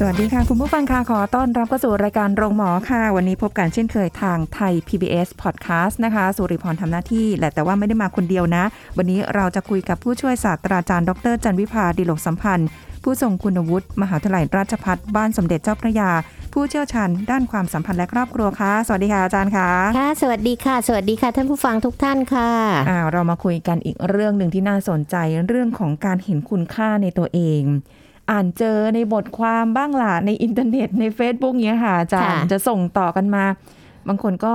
สวัสดีค่ะ คุณผู้ฟังค่ะขอต้อนรับเข้าสู่รายการโรงหมอค่ะ วันนี้พบกันเช่นเคยทางไทย PBS Podcast นะคะ สุริพรทำหน้าที่แหละแต่ว่าไม่ได้มาคนเดียวนะ วันนี้เราจะคุยกับผู้ช่วยศาสตราจารย์ดรจันวิพาดิโลกสัมพันธ์ ผู้ทรงคุณวุฒิมหาวิทยาลัยราชภัฏบ้านสมเด็จเจ้าพระยา ผู้เชี่ยวชาญด้านความสัมพันธ์และครอบครัวค่ะ สวัสดีค่ะอาจารย์ค่ะค่ะ สวัสดีค่ะ สวัสดีค่ะท่านผู้ฟังทุกท่านค่ะอ่าเรามาคุยกันอีกเรื่องหนึ่งที่น่าสนใจเรื่องของการเห็นคุณค่าในตัวเอง อ่านเจอในบทความบ้างล่ะในอินเทอร์เน็ตใน Facebook เงี้ยค่ะอาจารย์ค่ะจะส่งต่อกันมา บางคนก็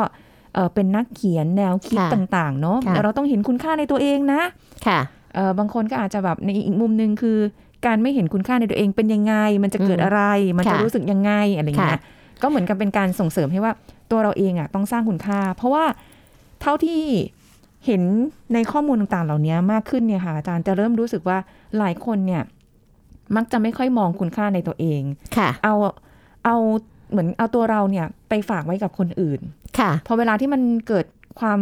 เอ่อเป็นนักเขียนแนวคิดค่ะต่างๆเนาะค่ะเราต้องเห็นคุณค่าในตัวเองนะ ค่ะเอ่อบางคนก็อาจจะแบบในอีกมุมหนึ่งคือ การไม่เห็นคุณค่าในตัวเองเป็นยังไง มันจะเกิดอืมอะไร มันจะค่ะรู้สึกยังไงอะไรเงี้ยค่ะก็เหมือนกับเป็นการส่งเสริมให้ว่าตัวเราเองอะต้องสร้างคุณค่า เพราะว่าเท่าที่เห็นในข้อมูลต่างๆ เหล่านี้มากขึ้นเนี่ยค่ะอาจารย์จะเริ่มรู้สึกว่าหลายคนเนี่ย มักจะไม่ค่อยมองคุณค่าในตัวเองค่ะ เอาเอาเหมือนเอาตัวเราเนี่ยไปฝากไว้กับคนอื่น ค่ะ พอเวลาที่มันเกิดความ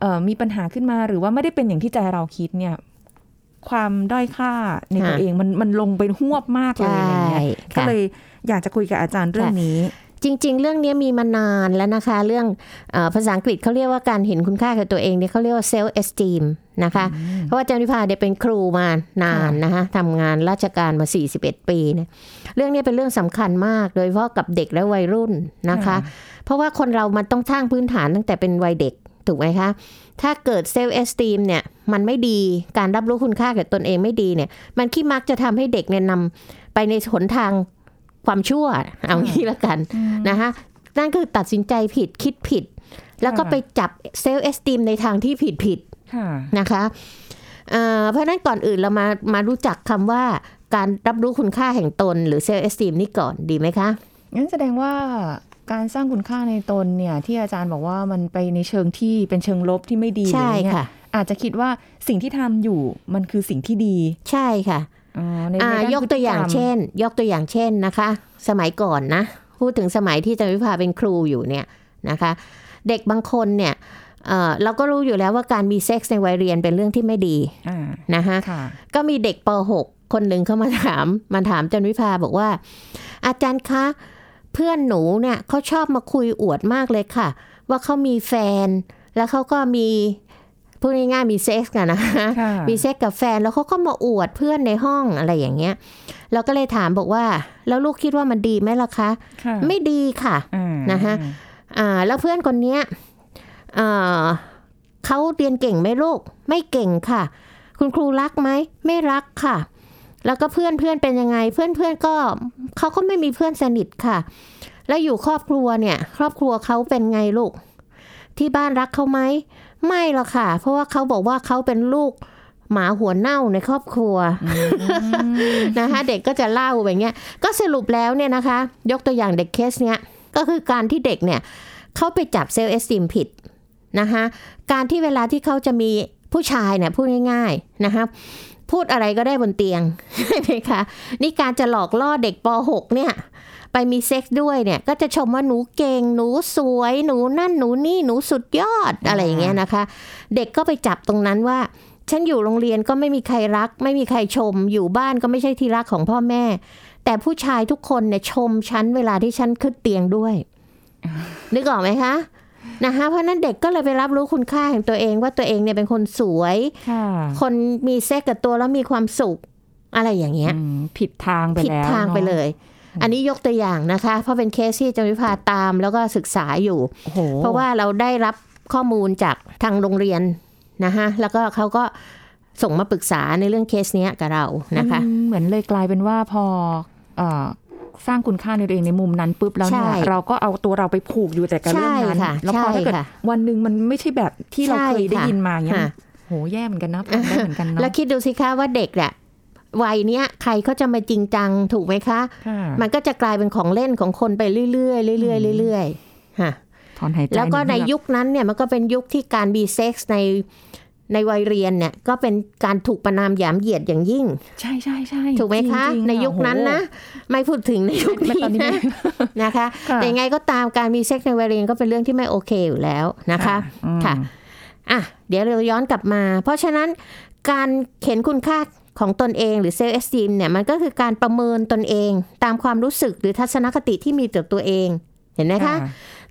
เอ่อมีปัญหาขึ้นมาหรือว่าไม่ได้เป็นอย่างที่ใจเราคิดเนี่ย ความด้อยค่าในตัวค่ะเองมันมันลงไปหวบมากเลยอะไรเงี้ยใช่ก็ค่ะเลยอยากจะคุยกับอาจารย์เรื่องนี้ จริง ๆ เรื่องนี้มีมานานแล้วนะคะ เรื่องเออภาษาอังกฤษเขาเรียกว่าการเห็นคุณค่ากับตัวเองเนี่ยเขาเรียกว่า self esteem นะคะ เพราะว่าอาจารย์วิภาเนี่ยเป็นครูมานานนะคะทำงานราชการมา 41 ปีเนี่ยเรื่องนี้เป็นเรื่องสำคัญมาก โดยเฉพาะกับเด็กและวัยรุ่นนะคะค่ะเพราะว่าคนเรามันต้องสร้างพื้นฐานตั้งแต่เป็นวัยเด็กถูกไหมคะ ถ้าเกิด self-esteem เนี่ยมันไม่ดี การรับรู้คุณค่ากับตนเองไม่ดีเนี่ย มันก็มักจะทำให้เด็กเนี่ยนำไปในหนทาง ความชั่วเอางี้ละกันนะคะนั่นคือตัดสินใจผิดคิดผิด แล้วก็ค่ะไปจับ self-esteem ในทางที่ผิดผิดค่ะๆนะคะเอ่อเพราะฉะนั้นก่อนอื่นเรามามารู้จักคำว่าการรับรู้คุณค่าแห่งตนหรือเซลล์เอสตีมนี่ก่อนดีไหมคะงั้นแสดงว่าการสร้างคุณค่าในตนเนี่ย ที่อาจารย์บอกว่ามันไปในเชิงที่เป็นเชิงลบที่ไม่ดีใช่หรือเนี่ยค่ะ อาจจะคิดว่าสิ่งที่ทำอยู่มันคือสิ่งที่ดี ใช่ค่ะ อ๋อในอ่าในด้านยกตัวอย่างพฤติกรรมเช่น ยกตัวอย่างเช่นนะคะ สมัยก่อนนะ พูดถึงสมัยที่อาจารย์วิภาเป็นครูอยู่เนี่ยนะคะ เด็กบางคนเนี่ยเอ่อเราก็รู้อยู่แล้วว่าการมีเซ็กส์ในวัยเรียนเป็นเรื่องที่ไม่ดีอ่านะคะค่ะก็มีเด็กป .6 คนหนึ่งเข้ามาถามมาถามอาจารย์วิภาบอกว่า อาจารย์คะเพื่อนหนูเนี่ยเขาชอบมาคุยอวดมากเลยค่ะ ว่าเขามีแฟน แล้วเขาก็มี พูดง่ายๆมีเซ็กส์กันนะคะค่ะมีเซ็กกับแฟนแล้วเขาก็มาอวดเพื่อนในห้องอะไรอย่างเงี้ย เราก็เลยถามบอกว่า แล้วลูกคิดว่ามันดีไหมล่ะคะค่ะไม่ดีค่ะอ่านะคะอ่าแล้วเพื่อนคนเนี้ยอ่าเขาเรียนเก่งไหมลูก ไม่เก่งค่ะ คุณครูรักไหมไม่รักค่ะ แล้วก็เพื่อนเพื่อนเป็นยังไง เพื่อนเพื่อนก็เขาก็ไม่มีเพื่อนสนิทค่ะ แล้วอยู่ครอบครัวเนี่ย ครอบครัวเขาเป็นไงลูก ที่บ้านรักเขาไหม ไม่หรอกค่ะ เพราะว่าเขาบอกว่าเขาเป็นลูกหมาหัวเน่าในครอบครัวนะคะเด็กก็จะเล่าแบบเนี้ย ก็สรุปแล้วเนี่ยนะคะ ยกตัวอย่างเด็กเคสเนี้ยก็คือการที่เด็กเนี่ยเขาไปจับ self-esteem ผิดนะคะการที่เวลาที่เขาจะมีผู้ชายเนี่ยพูดง่าย ๆนะคะพูดอะไรก็ได้บนเตียงใช่ไหมคะนี่การจะหลอกล่อเด็กป .6 เนี่ย ไปมีเซ็กซ์ด้วยเนี่ย ก็จะชมว่าหนูเก่ง หนูสวย หนูนั่น หนูนี่ หนูสุดยอดอะไรอย่างเงี้ยนะคะ เด็กก็ไปจับตรงนั้นว่า ฉันอยู่โรงเรียนก็ไม่มีใครรัก ไม่มีใครชม อยู่บ้านก็ไม่ใช่ที่รักของพ่อแม่ แต่ผู้ชายทุกคนเนี่ยชมฉันเวลาที่ฉันขึ้นเตียงด้วย นึกออกไหมคะนะคะเพราะฉะนั้นเด็กก็เลยไปรับรู้คุณค่าของตัวเองว่าตัวเองเนี่ยเป็นคนสวยค่ะคนมีเซ็กกับตัวแล้วมีความสุข อะไรอย่างเงี้ยอืมผิดทางไปผิดแล้วทางไปนอะเลย อันนี้ยกตัวอย่างนะคะ เพราะเป็นเคสที่อาจารย์วิภาตามแล้วก็ศึกษาอยู่โอ้โหเพราะว่าเราได้รับข้อมูลจากทางโรงเรียนนะคะแล้วก็เขาก็ส่งมาปรึกษาในเรื่องเคสเนี้ยกับเรานะคะอืมเหมือนเลยกลายเป็นว่าพอเอ่อสร้างคุณค่าในตัวเองในมุมนั้นปุ๊บแล้วเนี่ยใช่เราก็เอาตัวเราไปผูกอยู่แต่กับเรื่องนั้นใช่ค่ะแล้วพอถ้าเกิดใช่ค่ะวันหนึ่งมันไม่ใช่แบบที่เราใช่เคยได้ค่ะยินมาเงี้ยค่ะโหแย่เหมือนกันนะทำได้เหมือนกันเนาะแล้วคิดดูสิคะว่าเด็กเนี่ย วัยเนี้ยใครเขาจะมาจริงจังถูกไหมคะค่ะมันก็จะกลายเป็นของเล่นของคนไปเรื่อยๆเรื่อยๆเรื่อยๆฮะถอนหายใจแล้วก็ในงเฮือยุคนั้นเนี่ยมันก็เป็นยุคที่การมีเซ็กส์ในในวัยเรียนเนี่ยก็เป็นการถูกประนามหยามเหยียดอย่างยิ่ง ใช่ใช่ใช่ถูกไหมคะจริงๆในยุคนั้นนะ ไม่พูดถึงในยุคโอ้โหนี้ตอนนี้ไม่นะนะคะค่ะแต่ยังไงก็ตามการมีเซ็กส์ในวัยเรียนก็เป็นเรื่องที่ไม่โอเคอยู่แล้วนะคะอืมค่ะอะเดี๋ยวเราย้อนกลับมา เพราะฉะนั้นการเข็นคุณค่า ของตนเองหรือเซลล์เอสติมเนี่ยมันก็คือการประเมินตนเองตามความรู้สึกหรือทัศนคติที่มีต่อตัวเองเห็นไหมคะ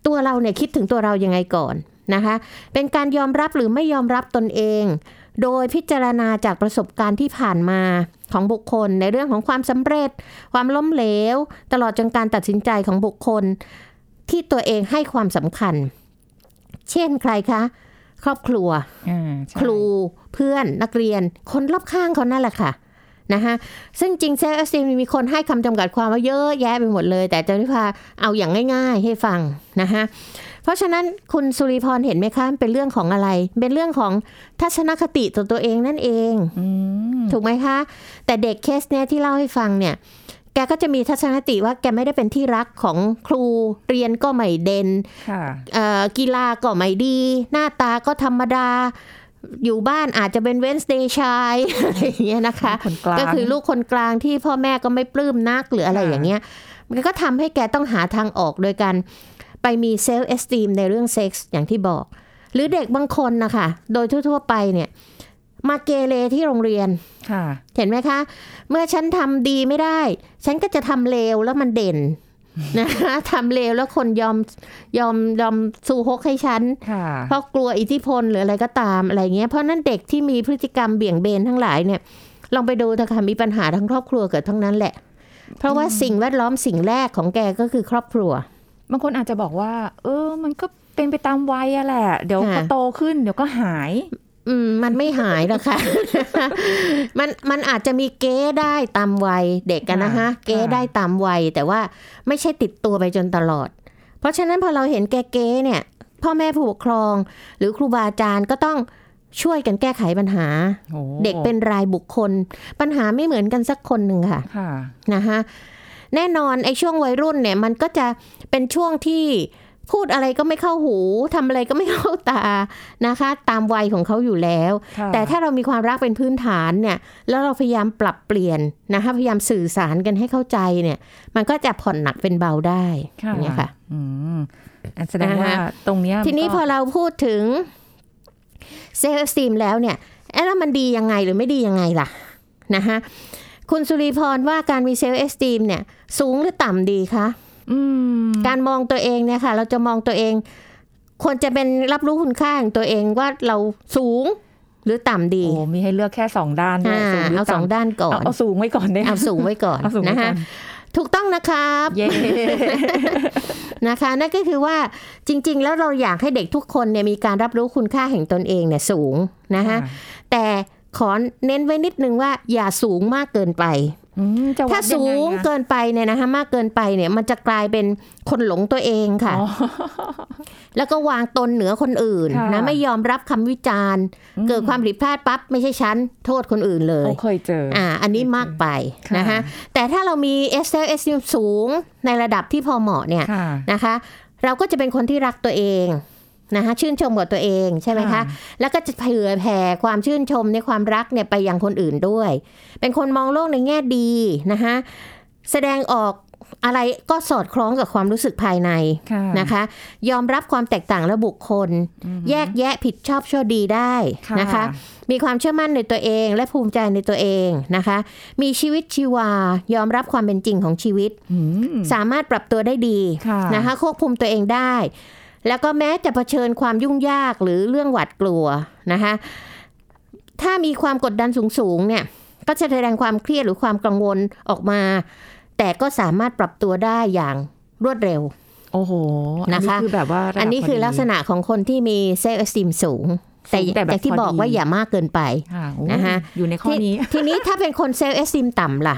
ตัวเราเนี่ยคิดถึงตัวเรายังไงก่อนนะคะ เป็นการยอมรับหรือไม่ยอมรับตนเอง โดยพิจารณาจากประสบการณ์ที่ผ่านมาของบุคคล ในเรื่องของความสำเร็จ ความล้มเหลว ตลอดจนการตัดสินใจของบุคคล ที่ตัวเองให้ความสำคัญ เช่นใครคะ ครอบครัวอ่าใช่ครูเพื่อนนักเรียน คนรอบข้างเขานั่นแหละค่ะนะคะซึ่งจริง self-esteem มีคนให้คำจำกัดความว่าเยอะแยะไปหมดเลย แต่จารย์วิภาเอาอย่างง่าย ๆ ให้ฟังนะคะเพราะฉะนั้นคุณสุริพรเห็นไหมคะเป็นเรื่องของอะไร เป็นเรื่องของทัศนคติต่อตัวเองนั่นเองอืมถูกไหมคะ แต่เด็กเคสเนี้ยที่เล่าให้ฟังเนี่ย แกก็จะมีทัศนคติว่าแกไม่ได้เป็นที่รักของครูเรียนก็ไม่เด่นค่ะเอ่อกีฬาก็ไม่ดี หน้าตาก็ธรรมดาอยู่บ้านอาจจะเป็นเวนสเ a ย์ชายอะไรอย่างเงี้ยนะคะคนกลางก็คือลูกคนกลางที่พ่อแม่ก็ไม่ปลื้มนักหรืออะไรค่ะอย่างเงี้ย มันก็ทำให้แกต้องหาทางออกโดยการไปมี self-esteem ในเรื่องเซ็กส์อย่างที่บอก หรือเด็กบางคนนะคะโดยทั่ว ๆ ไปเนี่ยมาเกเรที่โรงเรียนค่ะเห็นไหมคะ เมื่อฉันทำดีไม่ได้ ฉันก็จะทำเลวแล้วมันเด่นนะคะทำเลวแล้วคนยอมยอมยอมสู้ฮกให้ฉันค่ะเพราะกลัวอิทธิพลหรืออะไรก็ตามอะไรเงี้ยเพราะนั้นเด็กที่มีพฤติกรรมเบี่ยงเบนทั้งหลายเนี่ย ลองไปดูเถอะค่ะมีปัญหาทั้งครอบครัวเกิดทั้งนั้นแหละ เพราะว่าสิ่งแวดล้อมสิ่งแรกของแกก็คือครอบครัว บางคนอาจจะบอกว่า เออ มันก็เป็นไปตามวัยอะแหละ เดี๋ยวค่ะพอโตขึ้น เดี๋ยวก็หาย อืมมันไม่หายหรอกค่ะ มันมันอาจจะมีเก้ได้ตามวัยเด็กกันนะฮะค่ะเก้ได้ตามวัย แต่ว่าไม่ใช่ติดตัวไปจนตลอด เพราะฉะนั้นพอเราเห็นแกเก้เนี่ย พ่อแม่ผู้ปกครอง หรือครูบาอาจารย์ก็ต้องช่วยกันแก้ไขปัญหาโอ้เด็กเป็นรายบุคคล ปัญหาไม่เหมือนกันสักคนหนึ่งค่ะค่ะนะคะแน่นอนไอ้ช่วงวัยรุ่นเนี่ย มันก็จะเป็นช่วงที่ พูดอะไรก็ไม่เข้าหูทำอะไรก็ไม่เข้าตานะคะ ตามวัยของเขาอยู่แล้วค่ะแต่ถ้าเรามีความรักเป็นพื้นฐานเนี่ย แล้วเราพยายามปรับเปลี่ยนนะคะ พยายามสื่อสารกันให้เข้าใจเนี่ย มันก็จะผ่อนหนักเป็นเบาได้ค่ะอย่างเงี้ยค่ะอืมอันแสดงว่านะคะตรงเนี้ยทีนี้มันก็เราพูดถึง self-esteem แล้วเนี่ยเอ๊ะแล้วมันดียังไงหรือไม่ดียังไงล่ะนะคะคุณสุริพรว่าการมี self-esteem เนี่ย สูงหรือต่ำดีคะอืม การมองตัวเองเนี่ยค่ะ เราจะมองตัวเองควรจะเป็นรับรู้คุณค่าของตัวเองว่าเราสูงหรือต่ำดี โอ้มีให้เลือกแค่สองด้านด้วยอ่าสูงหรือเอาสองต่ำด้านก่อเอานเอาสูงไว้ก่อนได้ไหมเอาสูงไว้ก่อนเอาสูงไว้นะก่อคะนถูกต้องนะครับเย้นะคะ นั่นก็คือว่าจริง ๆ แล้วเราอยากให้เด็กทุกคนเนี่ยมีการรับรู้คุณค่าแห่งตนเองเนี่ยสูงนะคะแต่ขอเน้นไว้นิดนึงว่าอย่าสูงมากเกินไปอืมจะวั ถ้าดยัสูไงอะเกินไปเนี่ยนะคะมากเกินไปเนี่ย มันจะกลายเป็นคนหลงตัวเองค่ะอ๋อแล้วก็วางตนเหนือคนอื่นค่ะนะไม่ยอมรับคำวิจารณ์ เกิดความผิดพลาดปั๊บไม่ใช่ฉัน โทษคนอื่นเลยโอ้เคยเจอออ่าอันนี้มากไปค่ะนะคะแต่ถ้าเรามี S L S สูงในระดับที่พอเหมาะเนี่ยค่ะนะคะ เราก็จะเป็นคนที่รักตัวเอง นะคะชื่นชมกับตัวเองใช่ไหมคะค่ะแล้วก็จะเผื่อแผ่ความชื่นชมในความรักเนี่ยไปยังคนอื่นด้วย เป็นคนมองโลกในแง่ดีนะคะแสดงออกอะไรก็สอดคล้องกับความรู้สึกภายในค่ะนะคะ ยอมรับความแตกต่างและบุคคล แยกแยะผิดชอบชั่วดีได้นะคะ มีความเชื่อมั่นในตัวเองและภูมิใจในตัวเองนะคะ มีชีวิตชีวายอมรับความเป็นจริงของชีวิตอืสามารถปรับตัวได้ดีค่ะนะคะควบคุมตัวเองได้ แล้วก็แม้จะเผชิญความยุ่งยากหรือเรื่องหวาดกลัวนะคะถ้ามีความกดดันสูงๆเนี่ยก็จะแสดงความเครียดหรือความกังวลออกมา แต่ก็สามารถปรับตัวได้อย่างรวดเร็ว โอ้โหอันนะนี้คะคือแบบว่าระดับอันนี้คือพอดีลักษณะของคนที่มี self-esteem สูง แต่สูงแต่แบบอย่างที่พอดีบอกว่าอย่ามากเกินไปค่ะโอ้นะคะอยู่ในข้อนี้ทีทีนี้ถ้าเป็นคน self-esteem ต่ำล่ะ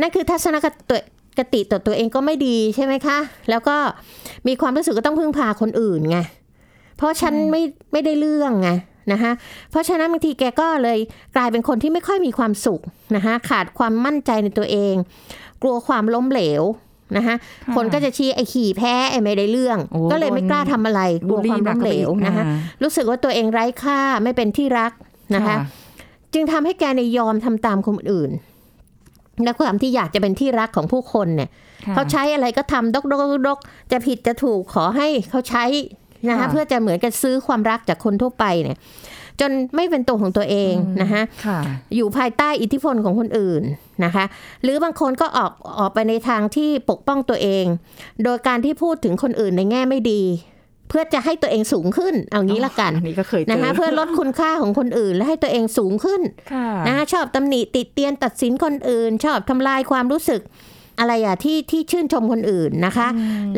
นั่นคือทัศนคติ กติต่อตัวเองก็ไม่ดีใช่ไหมคะ แล้วก็มีความรู้สึกก็ต้องพึ่งพาคนอื่นไง เพราะฉันไม่ไม่ได้เรื่องไงนะคะเพราะฉะนั้นบางทีแกก็เลยกลายเป็นคนที่ไม่ค่อยมีความสุขนะคะขาดความมั่นใจในตัวเอง กลัวความล้มเหลวนะคะค่ะคนก็จะชี้ไอ้ขี่แพ้ไอ้ไม่ได้เรื่องโอ้ก็เลยไม่โดนกล้าทำอะไรกลัวความล้มเหลวนะคะอ่ารู้สึกว่าตัวเองไร้ค่าไม่เป็นที่รักนะคะ จึงทำให้แกในยยอมทำตามคนอื่น และความที่อยากจะเป็นที่รักของผู้คนเนี่ยค่ะเขาใช้อะไรก็ทำดกดกดกดกจะผิดจะถูกขอให้เขาใช้นะคะค่ะเพื่อจะเหมือนกับซื้อความรักจากคนทั่วไปเนี่ย จนไม่เป็นตัวของตัวเองนะคะค่ะอยู่ภายใต้อิทธิพลของคนอื่นนะคะ หรือบางคนก็ออกออกไปในทางที่ปกป้องตัวเอง โดยการที่พูดถึงคนอื่นในแง่ไม่ดีเพื่อจะให้ตัวเองสูงขึ้น เอางี้ละกันอันนี้ก็เคยเจอนะคะเพื่อลดคุณค่าของคนอื่น และให้ตัวเองสูงขึ้นค่ะนะคะชอบตำหนิติเตียนตัดสินคนอื่น ชอบทำลายความรู้สึกอะไรอะที่ที่ชื่นชมคนอื่นนะคะ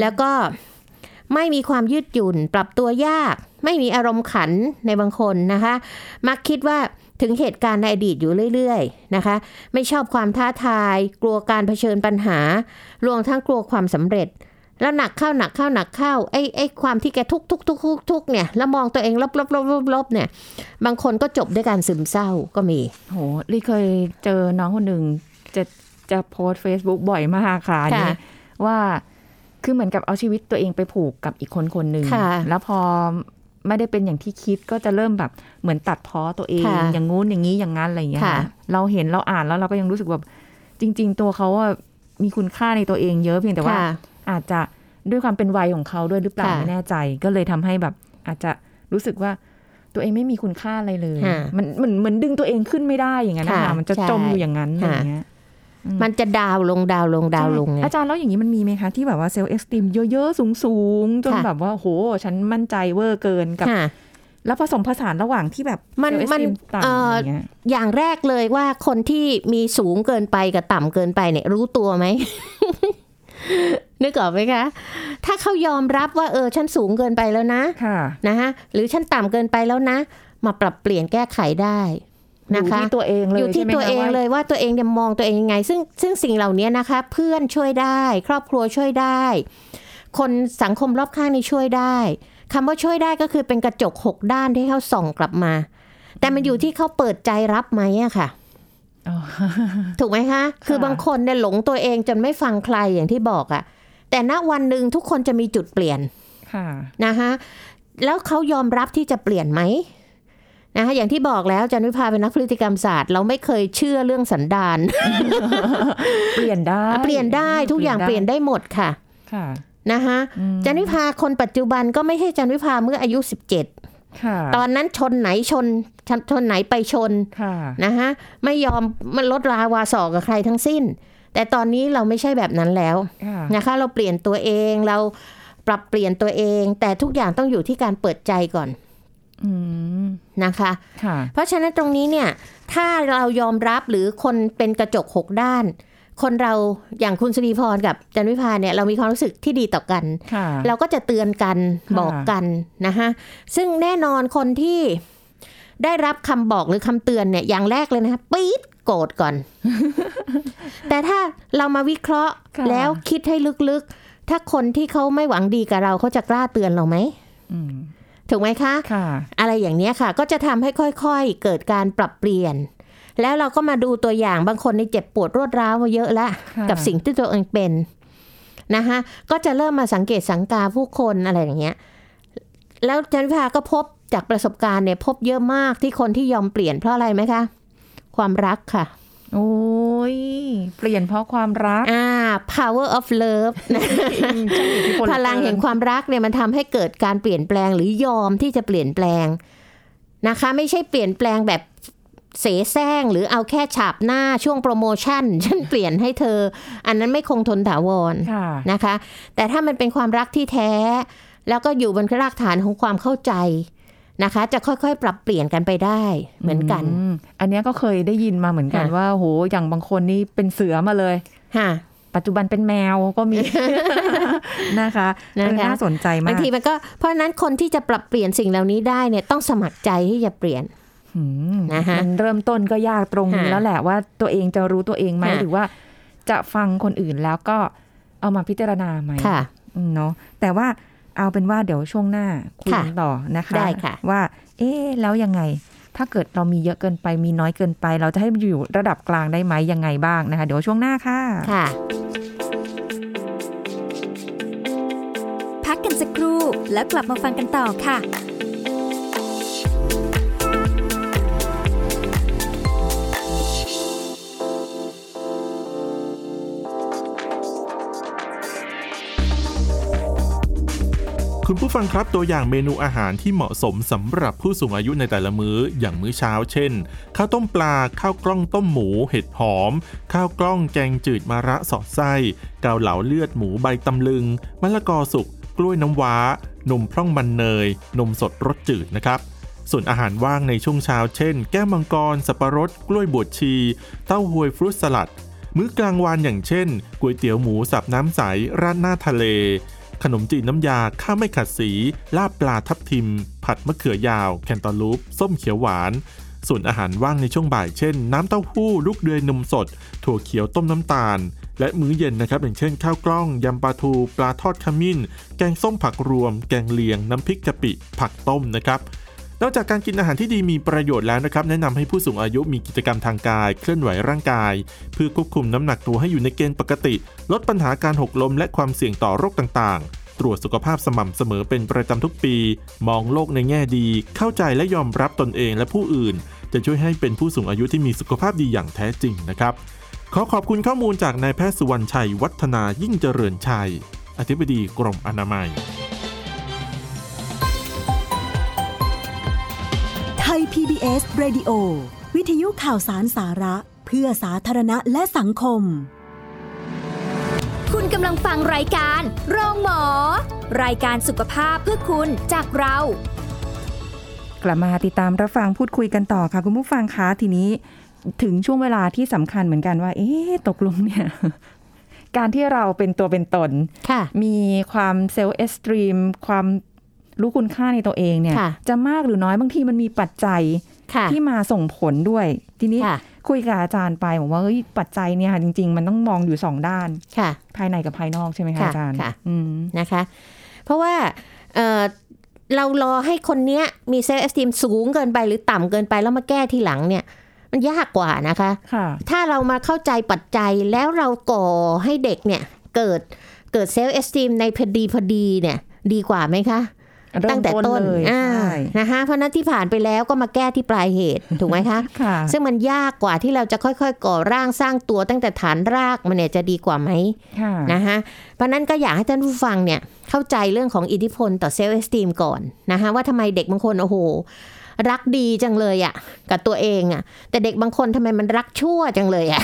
แล้วก็ไม่มีความยืดหยุ่น ปรับตัวยาก ไม่มีอารมณ์ขันในบางคนนะคะ มักคิดว่าถึงเหตุการณ์ในอดีตอยู่เรื่อยๆนะคะ ไม่ชอบความท้าทาย กลัวการเผชิญปัญหารวมทั้งกลัวความสำเร็จ แล้วหนักเข้าหนักเข้าหนักเข้าไอ้ไอ้ความที่แกทุกทุกทุกทุกทุกเนี่ยแล้วมองตัวเองลบลบลบลบลบเนี่ย บางคนก็จบด้วยการซึมเศร้าก็มีโหลี่เคยเจอน้องคนหนึ่งจะจะโพสเฟซบุ๊กบ่อยมากค่ะอันนี้ค่ะว่าคือเหมือนกับเอาชีวิตตัวเองไปผูกกับอีกคนคนหนึ่งค่ะแล้วพอไม่ได้เป็นอย่างที่คิดก็จะเริ่มแบบเหมือนตัดพ้อตัวเองค่ะอย่างงู้นอย่างนี้อย่างนั้นอะไรอย่างเงี้ยค่ะค่ะเราเห็นเราอ่านแล้วเราก็ยังรู้สึกแบบจริง ๆ ตัวเขาอะมีคุณค่าในตัวเองเยอะเพียงแต่ว่าค่ะ อาจจะด้วยความเป็นวัยของเขาด้วยหรือเปล่าค่ะไม่แน่ใจ ก็เลยทำให้แบบอาจจะรู้สึกว่าตัวเองไม่มีคุณค่าอะไรเลยค่ะมันเหมือนเหมือนดึงตัวเองขึ้นไม่ได้อย่างนั้นนะคะค่ะมันจะใช่จมอยู่อย่างนั้นอะไรอย่างเงี้ยมันจะดาวลงดาวลงดาวลงไงอาจารย์แล้วอย่างนี้มันมีไหมคะ ที่แบบว่า self-esteem เยอะๆ สูงๆ จนค่ะแบบว่าโห ฉันมั่นใจ over เกินกับค่ะแล้วผสมผสานระหว่างที่แบบมัน self esteem มันต่ำเอ่อออย่างเงี้ยอย่างแรกเลยว่าคนที่มีสูงเกินไปกับต่ำเกินไปเนี่ยรู้ตัวไหม นึกออกไหมคะ ถ้าเขายอมรับว่าเออฉันสูงเกินไปแล้วนะค่ะนะคะหรือฉันต่ำเกินไปแล้วนะ มาปรับเปลี่ยนแก้ไขได้อนะยู่คะที่ตัวเองเลยอยู่ที่ใช่ไหมตัวคะเองว่าเลยว่าตัวเองเนี่ยมองตัวเองยังไง ซึ่งซึ่งสิ่งเหล่านี้นะคะ เพื่อนช่วยได้ ครอบครัวช่วยได้ คนสังคมรอบข้างนี่ช่วยได้คำว่าช่วยได้ก็คือเป็นกระจกหกด้านที่เขาส่องกลับมา แต่มันอยู่ที่เขาเปิดใจรับไหมอะค่ะอ๋อ ถูกไหมคะ คือบางคนเนี่ยหลงตัวเองจนไม่ฟังใครอย่างที่บอกอะแต่ณวันหนึ่งทุกคนจะมีจุดเปลี่ยนค่ะนะคะแล้วเขายอมรับที่จะเปลี่ยนไหมนะคะอย่างที่บอกแล้วจันวิพาเป็นนักพฤติกรรมศาสตร์ เราไม่เคยเชื่อเรื่องสันดานเปลี่ยนได้เปลี่ยนได้ทุกอย่างเปลี่ยนได้หมดค่ะ ค่ะนะคะอืมจันวิพาคนปัจจุบันก็ไม่ใช่จันวิพาเมื่ออายุ17ค่ะ ตอนนั้นชนไหนชนชนชนไหนไปชนค่ะนะคะไม่ยอมมันลดราวาสอกกับใครทั้งสิ้น แต่ตอนนี้เราไม่ใช่แบบนั้นแล้วค่ะนะคะ เราเปลี่ยนตัวเองเราปรับเปลี่ยนตัวเอง แต่ทุกอย่างต้องอยู่ที่การเปิดใจก่อนอืมนะคะค่ะเพราะฉะนั้นตรงนี้เนี่ย ถ้าเรายอมรับหรือคนเป็นกระจกหกด้าน คนเราอย่างคุณสุริพรกับจันวิพาเนี่ยเรามีความรู้สึกที่ดีต่อกันค่ะเราก็จะเตือนกันค่ะบอกกันนะคะซึ่งแน่นอนคนที่ได้รับคำบอกหรือคำเตือนเนี่ยอย่างแรกเลยนะคะปี๊ดโกรธก่อน แต่ถ้าเรามาวิเคราะห์ค่ะแล้วคิดให้ลึกๆ ถ้าคนที่เขาไม่หวังดีกับเราเขาจะกล้าเตือนเราไหมอืมถูกไหมคะค่ะอะไรอย่างเนี้ยค่ะ ก็จะทำให้ค่อยๆ เกิดการปรับเปลี่ยน แล้วเราก็มาดูตัวอย่างบางคนในเจ็บปวดรวดร้าวมาเยอะแล้วค่ะกับสิ่งที่ตัวเองเป็นนะคะก็จะเริ่มมาสังเกตสังกาผู้คนอะไรอย่างเงี้ย แล้วจันวิภาก็พบจากประสบการณ์เนี่ยพบเยอะมากที่คนที่ยอมเปลี่ยนเพราะอะไรไหมคะ ความรักค่ะ โอ้ยเปลี่ยนเพราะความรักอ่า power of love พลังแห่งความรักเนี่ยมันทำให้เกิดการเปลี่ยนแปลงหรือยอมที่จะเปลี่ยนแปลงนะคะ ไม่ใช่เปลี่ยนแปลงแบบ เสแสร้งหรือเอาแค่ฉาบหน้าช่วงโปรโมชั่น ฉันเปลี่ยนให้เธอ อันนั้นไม่คงทนถาวรค่ะนะคะ แต่ถ้ามันเป็นความรักที่แท้ แล้วก็อยู่บนรากฐานของความเข้าใจนะคะ จะค่อยๆ ปรับเปลี่ยนกันไปได้เหมือนกันมอันเนี้ยก็เคยได้ยินมาเหมือนกันค่ะว่าโหอย่างบางคนนี่เป็นเสือมาเลยค่ะปัจจุบันเป็นแมวก็มีนะคะนะคะเออน่าสนใจมาบากงทีมันก็เพราะฉะนั้นคนที่จะปรับเปลี่ยนสิ่งเหล่านี้ได้เนี่ยต้องสมัครใจที่จะเปลี่ยนอืม นะคะมันเริ่มต้นก็ยากตรงนี้ค่ะแล้วแหละว่าตัวเองจะรู้ตัวเองไหมค่ะหรือว่าจะฟังคนอื่นแล้วก็เอามาพิจารณาไหมค่ะอืมเนาะแต่ว่าเอาเป็นว่าเดี๋ยวช่วงหน้าคุยกันต่อนะคะได้ค่ะ ว่า เอ๊ะแล้วยังไง ถ้าเกิดเรามีเยอะเกินไปมีน้อยเกินไป เราจะให้มันอยู่ระดับกลางได้ไหมยังไงบ้างนะคะ เดี๋ยวช่วงหน้าค่ะค่ะ พักกันสักครู่แล้วกลับมาฟังกันต่อค่ะ คุณผู้ฟังครับตัวอย่างเมนูอาหารที่เหมาะสมสำหรับผู้สูงอายุในแต่ละมื้ออย่างมื้อเช้าเช่น ข้าวต้มปลา ข้าวกล้องต้มหมู เห็ดหอม ข้าวกล้องแกงจืดมะระสอดไส้เกาเหลาเลือดหมูใบตำลึงมะละกอสุก กล้วยน้ำว้า นมพร่องมันเนย นมสดรสจืดนะครับ ส่วนอาหารว่างในช่วงเช้าเช่น แก้วมังกร สับปะรด กล้วยบวชชี เต้าหวยฟรุตสลัด มื้อกลางวันอย่างเช่นก๋วยเตี๋ยวหมูสับน้ำใสราดหน้าทะเล ขนมจีนน้ำยาข้าวไม่ขัดสี ลาบปลาทับทิม ผัดมะเขือยาว แคนตาลูป ส้มเขียวหวาน ส่วนอาหารว่างในช่วงบ่ายเช่น น้ำเต้าหู้ ลูกเดือยนมสด ถั่วเขียวต้มน้ำตาล และมื้อเย็นนะครับ อย่างเช่น ข้าวกล้องยำปลาทู ปลาทอดขมิ้น แกงส้มผักรวม แกงเลียง น้ำพริกกะปิ ผักต้มนะครับ นอกจากการกินอาหารที่ดีมีประโยชน์แล้วนะครับ แนะนำให้ผู้สูงอายุมีกิจกรรมทางกาย เคลื่อนไหวร่างกาย เพื่อควบคุมน้ำหนักตัวให้อยู่ในเกณฑ์ปกติ ลดปัญหาการหกล้มและความเสี่ยงต่อโรคต่างๆ ตรวจสุขภาพสม่ำเสมอเป็นประจำทุกปี มองโลกในแง่ดี เข้าใจและยอมรับตนเองและผู้อื่น จะช่วยให้เป็นผู้สูงอายุที่มีสุขภาพดีอย่างแท้จริงนะครับ ขอขอบคุณข้อมูลจากนายแพทย์สุวรรณชัย วัฒนายิ่งเจริญชัย อธิบดีกรมอนามัย PBS Radio วิทยุข่าวสารสาระ เพื่อสาธารณะและสังคม คุณกำลังฟังรายการโรงหมอ รายการสุขภาพเพื่อคุณจากเรา กลับมาติดตามรับฟังพูดคุยกันต่อค่ะ คุณผู้ฟังคะทีนี้ถึงช่วงเวลาที่สำคัญเหมือนกันว่า เอ๊ะตกลงเนี่ยการที่เราเป็นตัวเป็นตนค่ะมีความ self-esteem ความ รู้คุณค่าในตัวเองเนี่ยค่ะจะมากหรือน้อยบางทีมันมีปัจจัยค่ะที่มาส่งผลด้วย ทีนี้ค่ะคุยกับอาจารย์ไปบอกว่าเฮ้ยปัจจัยเนี่ยค่ะจริง ๆ มันต้องมองอยู่สองด้านค่ะ ภายในกับภายนอกใช่ไหมคะค่ะอาจารย์ค่ะอืมนะคะ เพราะว่าเอ่อเรารอให้คนเนี้ยมีเซลล์เอสติมสูงเกินไปหรือต่ำเกินไปแล้วมาแก้ทีหลังเนี่ย มันยากกว่านะคะค่ะถ้าเรามาเข้าใจปัจจัยแล้วเราก่อให้เด็กเนี่ยเกิดเกิด self-esteem ในพอดีพอดีเนี่ย ดีกว่าไหมคะเริ่ม ตั้งแต่ต้นเลยอ่าใช่นะคะเพราะฉะนั้นที่ผ่านไปแล้วก็มาแก้ที่ปลายเหตุถูกไหมคะค่ะซึ่งมันยากกว่าที่เราจะค่อยๆ ก่อร่างสร้างตัวตั้งแต่ฐานรากมันเนี่ยจะดีกว่าไหมค่ะนะคะเพราะนั้นก็อยากให้ท่านผู้ฟังเนี่ยเข้าใจเรื่องของอิทธิพลต่อ self-esteem ก่อนนะคะว่าทำไมเด็กบางคนโอ้โห รักดีจังเลยอะค่ะ กับตัวเองอะค่ะ แต่เด็กบางคนทำไมมันรักชั่วจังเลยอะ่ะ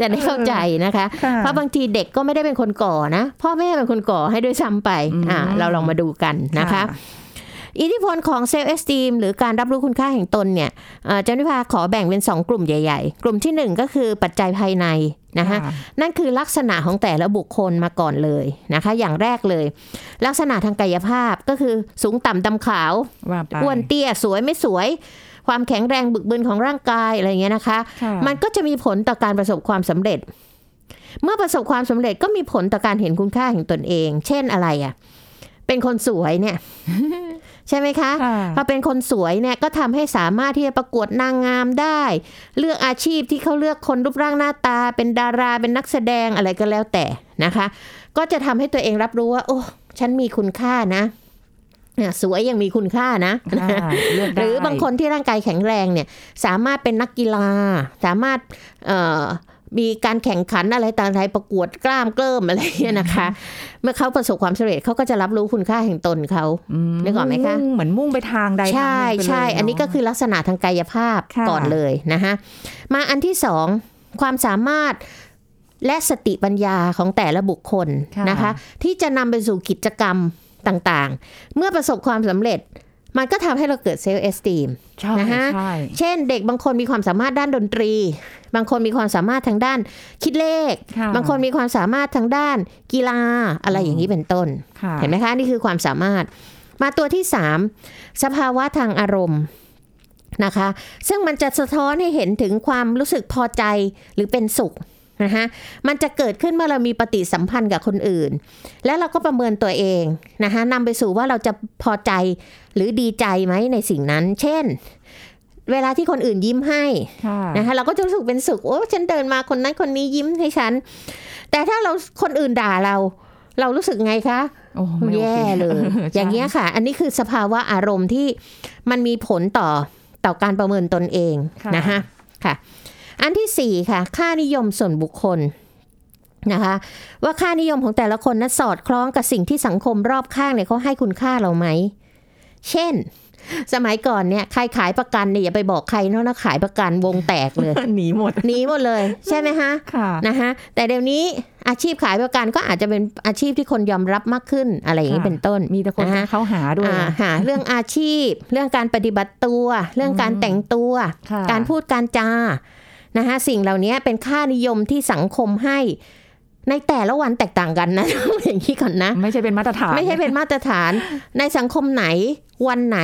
จะได้เข้าใจนะคะค่ะเพราะบางทีเด็กก็ไม่ได้เป็นคนก่อนะ พ่อแม่เป็นคนก่อให้ด้วยซ้ำไปอ่าอืมเราลองมาดูกันนะคะอิทธิพลของเซลล์เอสตีมหรือการรับรู้คุณค่าแห่งตนเนี่ยเอ่อเจ้าหน้าที่ขอแบ่งเป็น 2 กลุ่มใหญ่ ๆ กลุ่มทีหนึ่1 ก็คือปัจจัยภายใน นะคะค่ะนั่นคือลักษณะของแต่ละบุคคลมาก่อนเลยนะคะ อย่างแรกเลย ลักษณะทางกายภาพก็คือสูงต่ำดำขาวว่าไปอ้วนเตี้ยสวยไม่สวย ความแข็งแรงบึกบึนของร่างกายอะไรอย่างเงี้ยนะคะค่ะมันก็จะมีผลต่อการประสบความสำเร็จ เมื่อประสบความสำเร็จก็มีผลต่อการเห็นคุณค่าของตนเอง เช่นอะไรอะเป็นคนสวยเนี่ย ใช่ไหมคะค่ะพอเป็นคนสวยเนี่ยก็ทำให้สามารถที่จะประกวดนางงามได้ เลือกอาชีพที่เขาเลือกคนรูปร่างหน้าตา เป็นดาราเป็นนักแสดงอะไรก็แล้วแต่นะคะ ก็จะทำให้ตัวเองรับรู้ว่า โอ้ฉันมีคุณค่านะเนี่ยสวยยังมีคุณค่านะค่ะเลือกหได้รือบางคนที่ร่างกายแข็งแรงเนี่ย สามารถเป็นนักกีฬา สามารถเอ่อ มีการแข่งขันอะไรต่างๆประกวดกล้ามเกลิ้มอะไรอย่างเงี้ยนะคะ เมื่อเขาประสบความสำเร็จเขาก็จะรับรู้คุณค่าแห่งตนเขานึกออกไหมคะงเหมือนมุ่งไปทางใดใช่ทางหนึ่งไปเลยใช่อันนี้ก็เาะคือลักษณะทางกายภาพค่ะก่อนเลยนะคะมาอันที่สองความสามารถและสติปัญญาของแต่ละบุคคลค่ะนะคะ ที่จะนำไปสู่กิจกรรมต่างๆ เมื่อประสบความสำเร็จ มันก็ทำให้เราเกิดเซลล์เอสตีมใช่นะคะใช่เช่นเด็กบางคนมีความสามารถด้านดนตรี บางคนมีความสามารถทางด้านคิดเลขค่ะบางคนมีความสามารถทางด้านกีฬาอะไรอย่างนี้เป็นต้นค่ะเห็นไหมคะ นี่คือความสามารถ มาตัวที่สามสภาวะทางอารมณ์นะคะ ซึ่งมันจะสะท้อนให้เห็นถึงความรู้สึกพอใจหรือเป็นสุข นะคะมันจะเกิดขึ้นเมื่อเรามีปฏิสัมพันธ์กับคนอื่น แล้วเราก็ประเมินตัวเองนะคะนำไปสู่ว่าเราจะพอใจหรือดีใจไหมในสิ่งนั้น เช่น เวลาที่คนอื่นยิ้มให้ค่ะนะคะเราก็จะรู้สึกเป็นสุขโอ้ฉันเดินมาคนนั้นคนนี้ยิ้มให้ฉัน แต่ถ้าเราคนอื่นด่าเราเรารู้สึกไงคะโอ้ไม่โอเคแย่เลยใช่อย่างเงี้ยค่ะ อันนี้คือสภาวะอารมณ์ที่มันมีผลต่อต่อการประเมินตนเองค่ะนะคะค่ะ อันที่สี่ค่ะค่านิยมส่วนบุคคลนะคะว่าค่านิยมของแต่ละคนนั้นสอดคล้องกับสิ่งที่สังคมรอบข้างเนี่ยเขาให้คุณค่าเราไหม เช่น สมัยก่อนเนี่ยใครขายประกันเนี่ยอย่าไปบอกใครเนาะนะขายประกันวงแตกเลยหนีหมดหนีหมดเลย ใช่ไหมฮะค่ะนะคะแต่เดี๋ยวนี้อาชีพขายประกันก็อาจจะเป็นอาชีพที่คนยอมรับมากขึ้นอะไรอย่างนี้ค่ะเป็นต้น มีแต่คนนะฮะเข้าหาด้วยอ่าหาเรื่องอาชีพ เรื่องการปฏิบัติตัว เรื่องการแต่งตัวค่ะการพูดการจา นะคะสิ่งเหล่านี้เป็นค่านิยมที่สังคมให้ในแต่ละวันแตกต่างกันนะอย่างนี้ก่อนนะ ไม่ใช่เป็นมาตรฐาน ไม่ใช่เป็นมาตรฐาน ในสังคมไหน วันไหน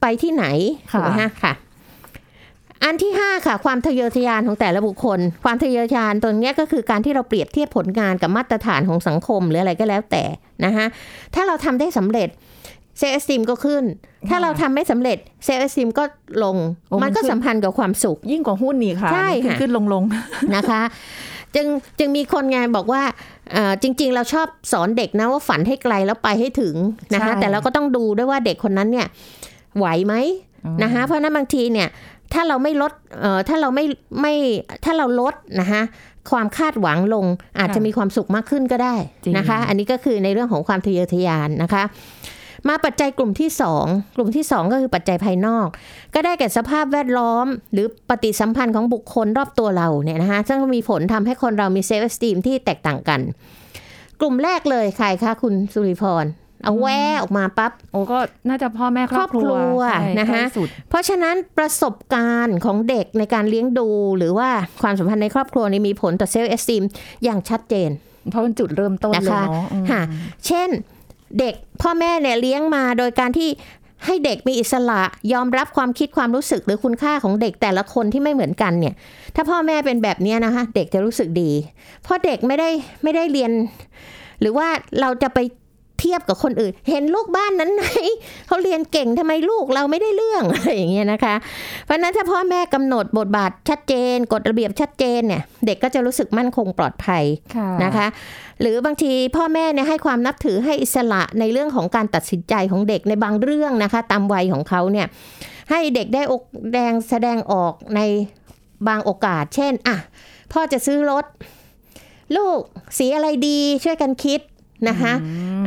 ไปที่ไหนค่ะถูกไหมฮะค่ะ อันที่ห้าค่ะ ความทะเยอทะยานของแต่ละบุคคล ความทะเยอทะยานตรงเนี้ยก็คือการที่เราเปรียบเทียบผลงานกับมาตรฐานของสังคมหรืออะไรก็แล้วแต่นะคะถ้าเราทำได้สำเร็จ self-esteem ก็ขึ้น ถ้าเราทำไม่สำเร็จ self-esteem ก็ลงโอ้มันมันก็ขึ้นสัมพันธ์กับความสุข ยิ่งกว่าหุ้นนี่ค่ะใช่ขึ้นค่ะขึ้นลงลงนะคะ จึงจึงมีคนไงบอกว่าเอ่อจริง ๆ เราชอบสอนเด็กนะว่าฝันให้ไกลแล้วไปให้ถึงนะคะใช่แต่เราก็ต้องดูด้วยว่าเด็กคนนั้นเนี่ยไหวไหมนะคะเพราะฉะนั้นบางทีเนี่ยถ้าเราไม่ลดเอ่อถ้าเราไม่ไม่ถ้าเราลดนะคะความคาดหวังลงอาจจะมีความสุขมากขึ้นก็ได้นะคะ อันนี้ก็คือในเรื่องของความทะเยอทะยานนะคะ มาปัจจัยกลุ่มที่สองกลุ่มที่สองก็คือปัจจัยภายนอก ก็ได้แก่สภาพแวดล้อม หรือปฏิสัมพันธ์ของบุคคลรอบตัวเราเนี่ยนะคะซึ่งมีผลทำให้คนเรามีเซลฟ์สตีมที่แตกต่างกัน กลุ่มแรกเลยใครคะคุณสุริพรเอาแวะออกมาปั๊บโอ้ก็น่าจะพ่อแม่ครอบครัวครอบครัวใช่นะคะใกล้สุดเพราะฉะนั้นประสบการณ์ของเด็กในการเลี้ยงดู หรือว่าความสัมพันธ์ในครอบครัวนี่มีผลต่อเซลล์เอสติมอย่างชัดเจน เพราะเป็นจุดเริ่มต้นเลยนะคะเนาะอืมค่ะเช่น เด็กพ่อแม่เนี่ยเลี้ยงมาโดยการที่ให้เด็กมีอิสระยอมรับความคิดความรู้สึกหรือคุณค่าของเด็กแต่ละคนที่ไม่เหมือนกันเนี่ย ถ้าพ่อแม่เป็นแบบนี้นะคะ เด็กจะรู้สึกดี เพราะเด็กไม่ได้ไม่ได้เรียน หรือว่าเราจะไป เทียบกับคนอื่น เห็นลูกบ้านนั้นไหนเขาเรียนเก่งทำไมลูกเราไม่ได้เรื่องอะไรอย่างเงี้ยนะคะ เพราะฉะนั้นถ้าพ่อแม่กำหนดบทบาทชัดเจน กฎระเบียบชัดเจนเนี่ยเด็กก็จะรู้สึกมั่นคงปลอดภัยค่ะนะคะ หรือบางทีพ่อแม่เนี่ยให้ความนับถือให้อิสระในเรื่องของการตัดสินใจของเด็กในบางเรื่องนะคะ ตามวัยของเขาเนี่ยให้เด็กได้อกแดงแสดงออกในบางโอกาส เช่นอะพ่อจะซื้อรถ ลูกสีอะไรดีช่วยกันคิด นะคะ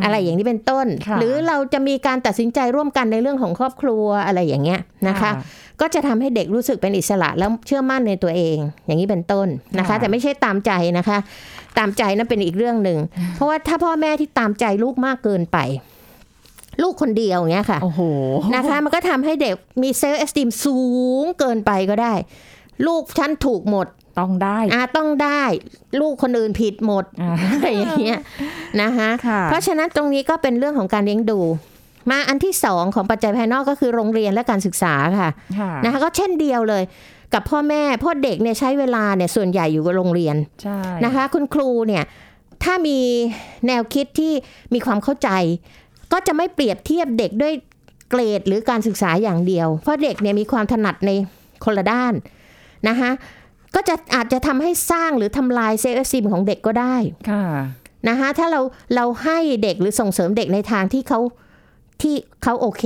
อะไรอย่างนี้เป็นต้นค่ะหรือเราจะมีการตัดสินใจร่วมกันในเรื่องของครอบครัวอะไรอย่างเงี้ยนะคะ ก็จะทำให้เด็กรู้สึกเป็นอิสระแล้วเชื่อมั่นในตัวเอง อย่างนี้เป็นต้นนะคะค่ะแต่ไม่ใช่ตามใจนะคะ ตามใจนั้นเป็นอีกเรื่องหนึ่งเพราะว่าถ้าพ่อแม่ที่ตามใจลูกมากเกินไป ลูกคนเดียวอย่างเงี้ยค่ะโอ้โหนะคะมันก็ทำให้เด็กมีเซลล์เอสติมสูงเกินไปก็ได้ ลูกฉันถูกหมด ต้องได้อาต้องได้ ลูกคนอื่นผิดหมดอ่าอะไรอย่างเงี้ยนะคะค่ะเพราะฉะนั้นตรงนี้ก็เป็นเรื่องของการเลี้ยงดูมาอันที่สองของปัจจัยภายนอกก็คือโรงเรียนและการศึกษาค่ะค่ะนะคะก็เช่นเดียวเลยกับพ่อแม่เพ่อเด็กเนี่ยใช้เวลาเนี่ยส่วนใหญ่อยู่กับโรงเรียนใช่นะคะ คุณครูเนี่ยถ้ามีแนวคิดที่มีความเข้าใจ ก็จะไม่เปรียบเทียบเด็กด้วยเกรดหรือการศึกษาอย่างเดียว เพราะเด็กเนี่ยมีความถนัดในคนละด้านนะคะ ก็จะอาจจะทำให้สร้างหรือทำลายเซลล์ซิมของเด็กก็ได้ค่ะนะคะถ้าเราเราให้เด็กหรือส่งเสริมเด็กในทางที่เขาที่เขาโอเค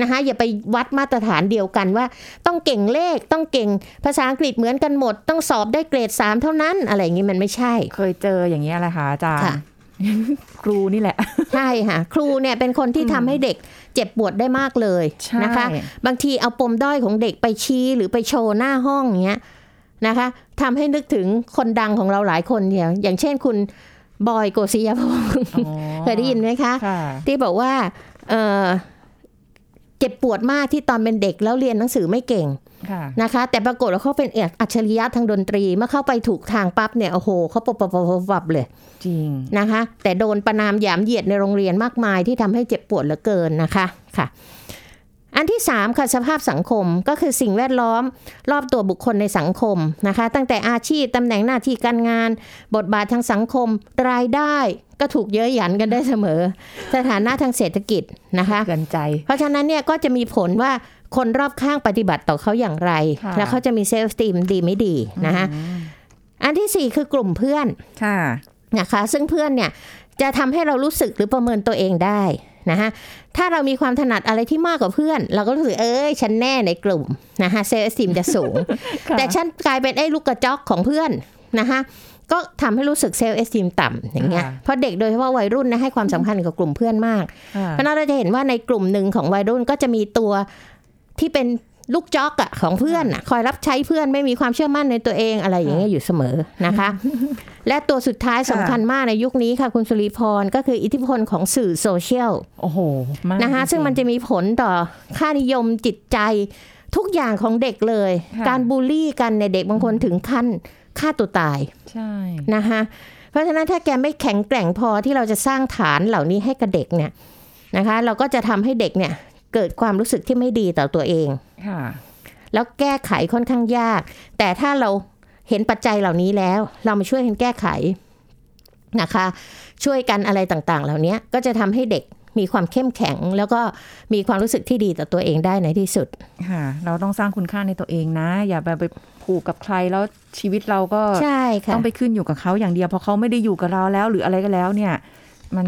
นะคะอย่าไปวัดมาตรฐานเดียวกันว่า ต้องเก่งเลขต้องเก่งภาษาอังกฤษเหมือนกันหมด ต้องสอบได้เกรดสามเท่านั้น อะไรอย่างนี้มันไม่ใช่ เคยเจออย่างนี้ยแหละค่ะอาจารย์ค่ะครูนี่แหละ ใช่ค่ะ ครูเนี่ยเป็นคนที่ทำให้เด็กเจ็บปวดได้มากเลยใช่นะคะ บางทีเอาปมด้อยของเด็กไปชี้หรือไปโชว์หน้าห้องอย่างเงี้ย นะคะทำให้นึกถึงคนดังของเราหลายคนเดียวอย่างเช่นคุณบอยโกศิยพงศ์อ๋อเคยได้ยินไหมคะค่ะที่บอกว่าเอ่อเจ็บปวดมากที่ตอนเป็นเด็กแล้วเรียนหนังสือไม่เก่งค่ะนะคะ แต่ปรากฏว่าเขาเป็นเอกอัจฉริยะทางดนตรี เมื่อเข้าไปถูกทางปั๊บเนี่ยโอ้โหเขาปบปบปบปบเลยจริงนะคะ แต่โดนประนามหยามเหยียดในโรงเรียนมากมายที่ทำให้เจ็บปวดเหลือเกินนะคะค่ะ อันที่ 3 ค่ะสภาพสังคมก็คือสิ่งแวดล้อม รอบตัวบุคคลในสังคมนะคะ ตั้งแต่อาชีพตำแหน่งหน้าที่การงาน บทบาททางสังคม รายได้ก็ถูกเย้ยหยันกันได้เสมอ สถานะทางเศรษฐกิจนะคะเกินใจ เพราะฉะนั้นเนี่ยก็จะมีผลว่าคนรอบข้างปฏิบัติต่อเขาอย่างไรค่ะแล้วเขาจะมี self-esteem ดีไม่ดีนะคะอันที่สี่คือกลุ่มเพื่อนค่ะนะคะ ซึ่งเพื่อนเนี่ยจะทำให้เรารู้สึกหรือประเมินตัวเองได้ นะคะถ้าเรามีความถนัดอะไรที่มากกว่าเพื่อน เราก็รู้สึกเอ้ยฉันแน่ในกลุ่มนะคะ self-esteem จะสูงค่ะแต่ฉันกลายเป็นไอ้ลูกกระจอกของเพื่อนนะคะก็ทำให้รู้สึกเซลล์เอสติมต่ำอย่างเงี้ยค่ะเพราะเด็กโดยเฉพาะวัยรุ่นนะให้ความสำคัญกับกลุ่มเพื่อนมากค่ะเพราะฉะนั้นเราจะเห็นว่าในกลุ่มหนึ่งของวัยรุ่นก็จะมีตัวที่เป็น ลูกจอกอะของเพื่อนอะคอยรับใช้เพื่อนไม่มีความเชื่อมั่นในตัวเองอะไรอย่างเงี้ยอยู่เสมอนะคะ และตัวสุดท้ายสำคัญมากในยุคนี้ค่ะ คุณสุริพรก็คืออิทธิพลของสื่อโซเชียลโอ้โหมากนะคะจริๆซึ่งมันจะมีผลต่อค่านิยมจิตใจทุกอย่างของเด็กเลยค่ะการบูลลี่กันในยเด็กบางคนถึงขั้นฆ่าตัวตายใช่นะคะเพราะฉะนั้นถ้าแกไม่แข็งแกร่งพอที่เราจะสร้างฐานเหล่านี้ให้กับเด็กเนี่ยนะคะ เราก็จะทำให้เด็กเนี่ยเกิดความรู้สึกที่ไม่ดีต่อตัวเองค่ะ แล้วแก้ไขค่อนข้างยาก แต่ถ้าเราเห็นปัจจัยเหล่านี้แล้ว เรามาช่วยกันแก้ไขนะคะ ช่วยกันอะไรต่างๆ เหล่านี้ก็จะทำให้เด็กมีความเข้มแข็ง แล้วก็มีความรู้สึกที่ดีต่อตัวเองได้ในที่สุดค่ะเราต้องสร้างคุณค่าในตัวเองนะ อย่าแบบไปผูกกับใครแล้วชีวิตเราก็ใช่ค่ะต้องไปขึ้นอยู่กับเขาอย่างเดียวเพราะเขาไม่ได้อยู่กับเราแล้ว หรืออะไรก็แล้วเนี่ย มัน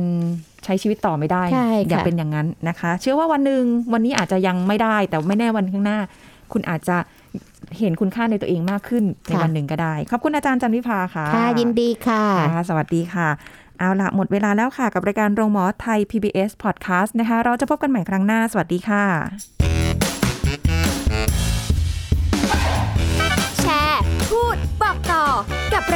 ใช้ชีวิตต่อไม่ได้ใช่ค่ะอย่าเป็นอย่างนั้นนะคะ เชื่อว่าวันหนึ่งวันนี้อาจจะยังไม่ได้ แต่ไม่แน่วันข้างหน้า คุณอาจจะเห็นคุณค่าในตัวเองมากขึ้นในวันหนึ่งก็ได้ ขอบคุณอาจารย์จันวิภาค่ะค่ะ ยินดีค่ะค่ะสวัสดีค่ะ เอาละหมดเวลาแล้วค่ะ กับรายการโรงหมอไทย PBS Podcast นะคะ เราจะพบกันใหม่ครั้งหน้า สวัสดีค่ะ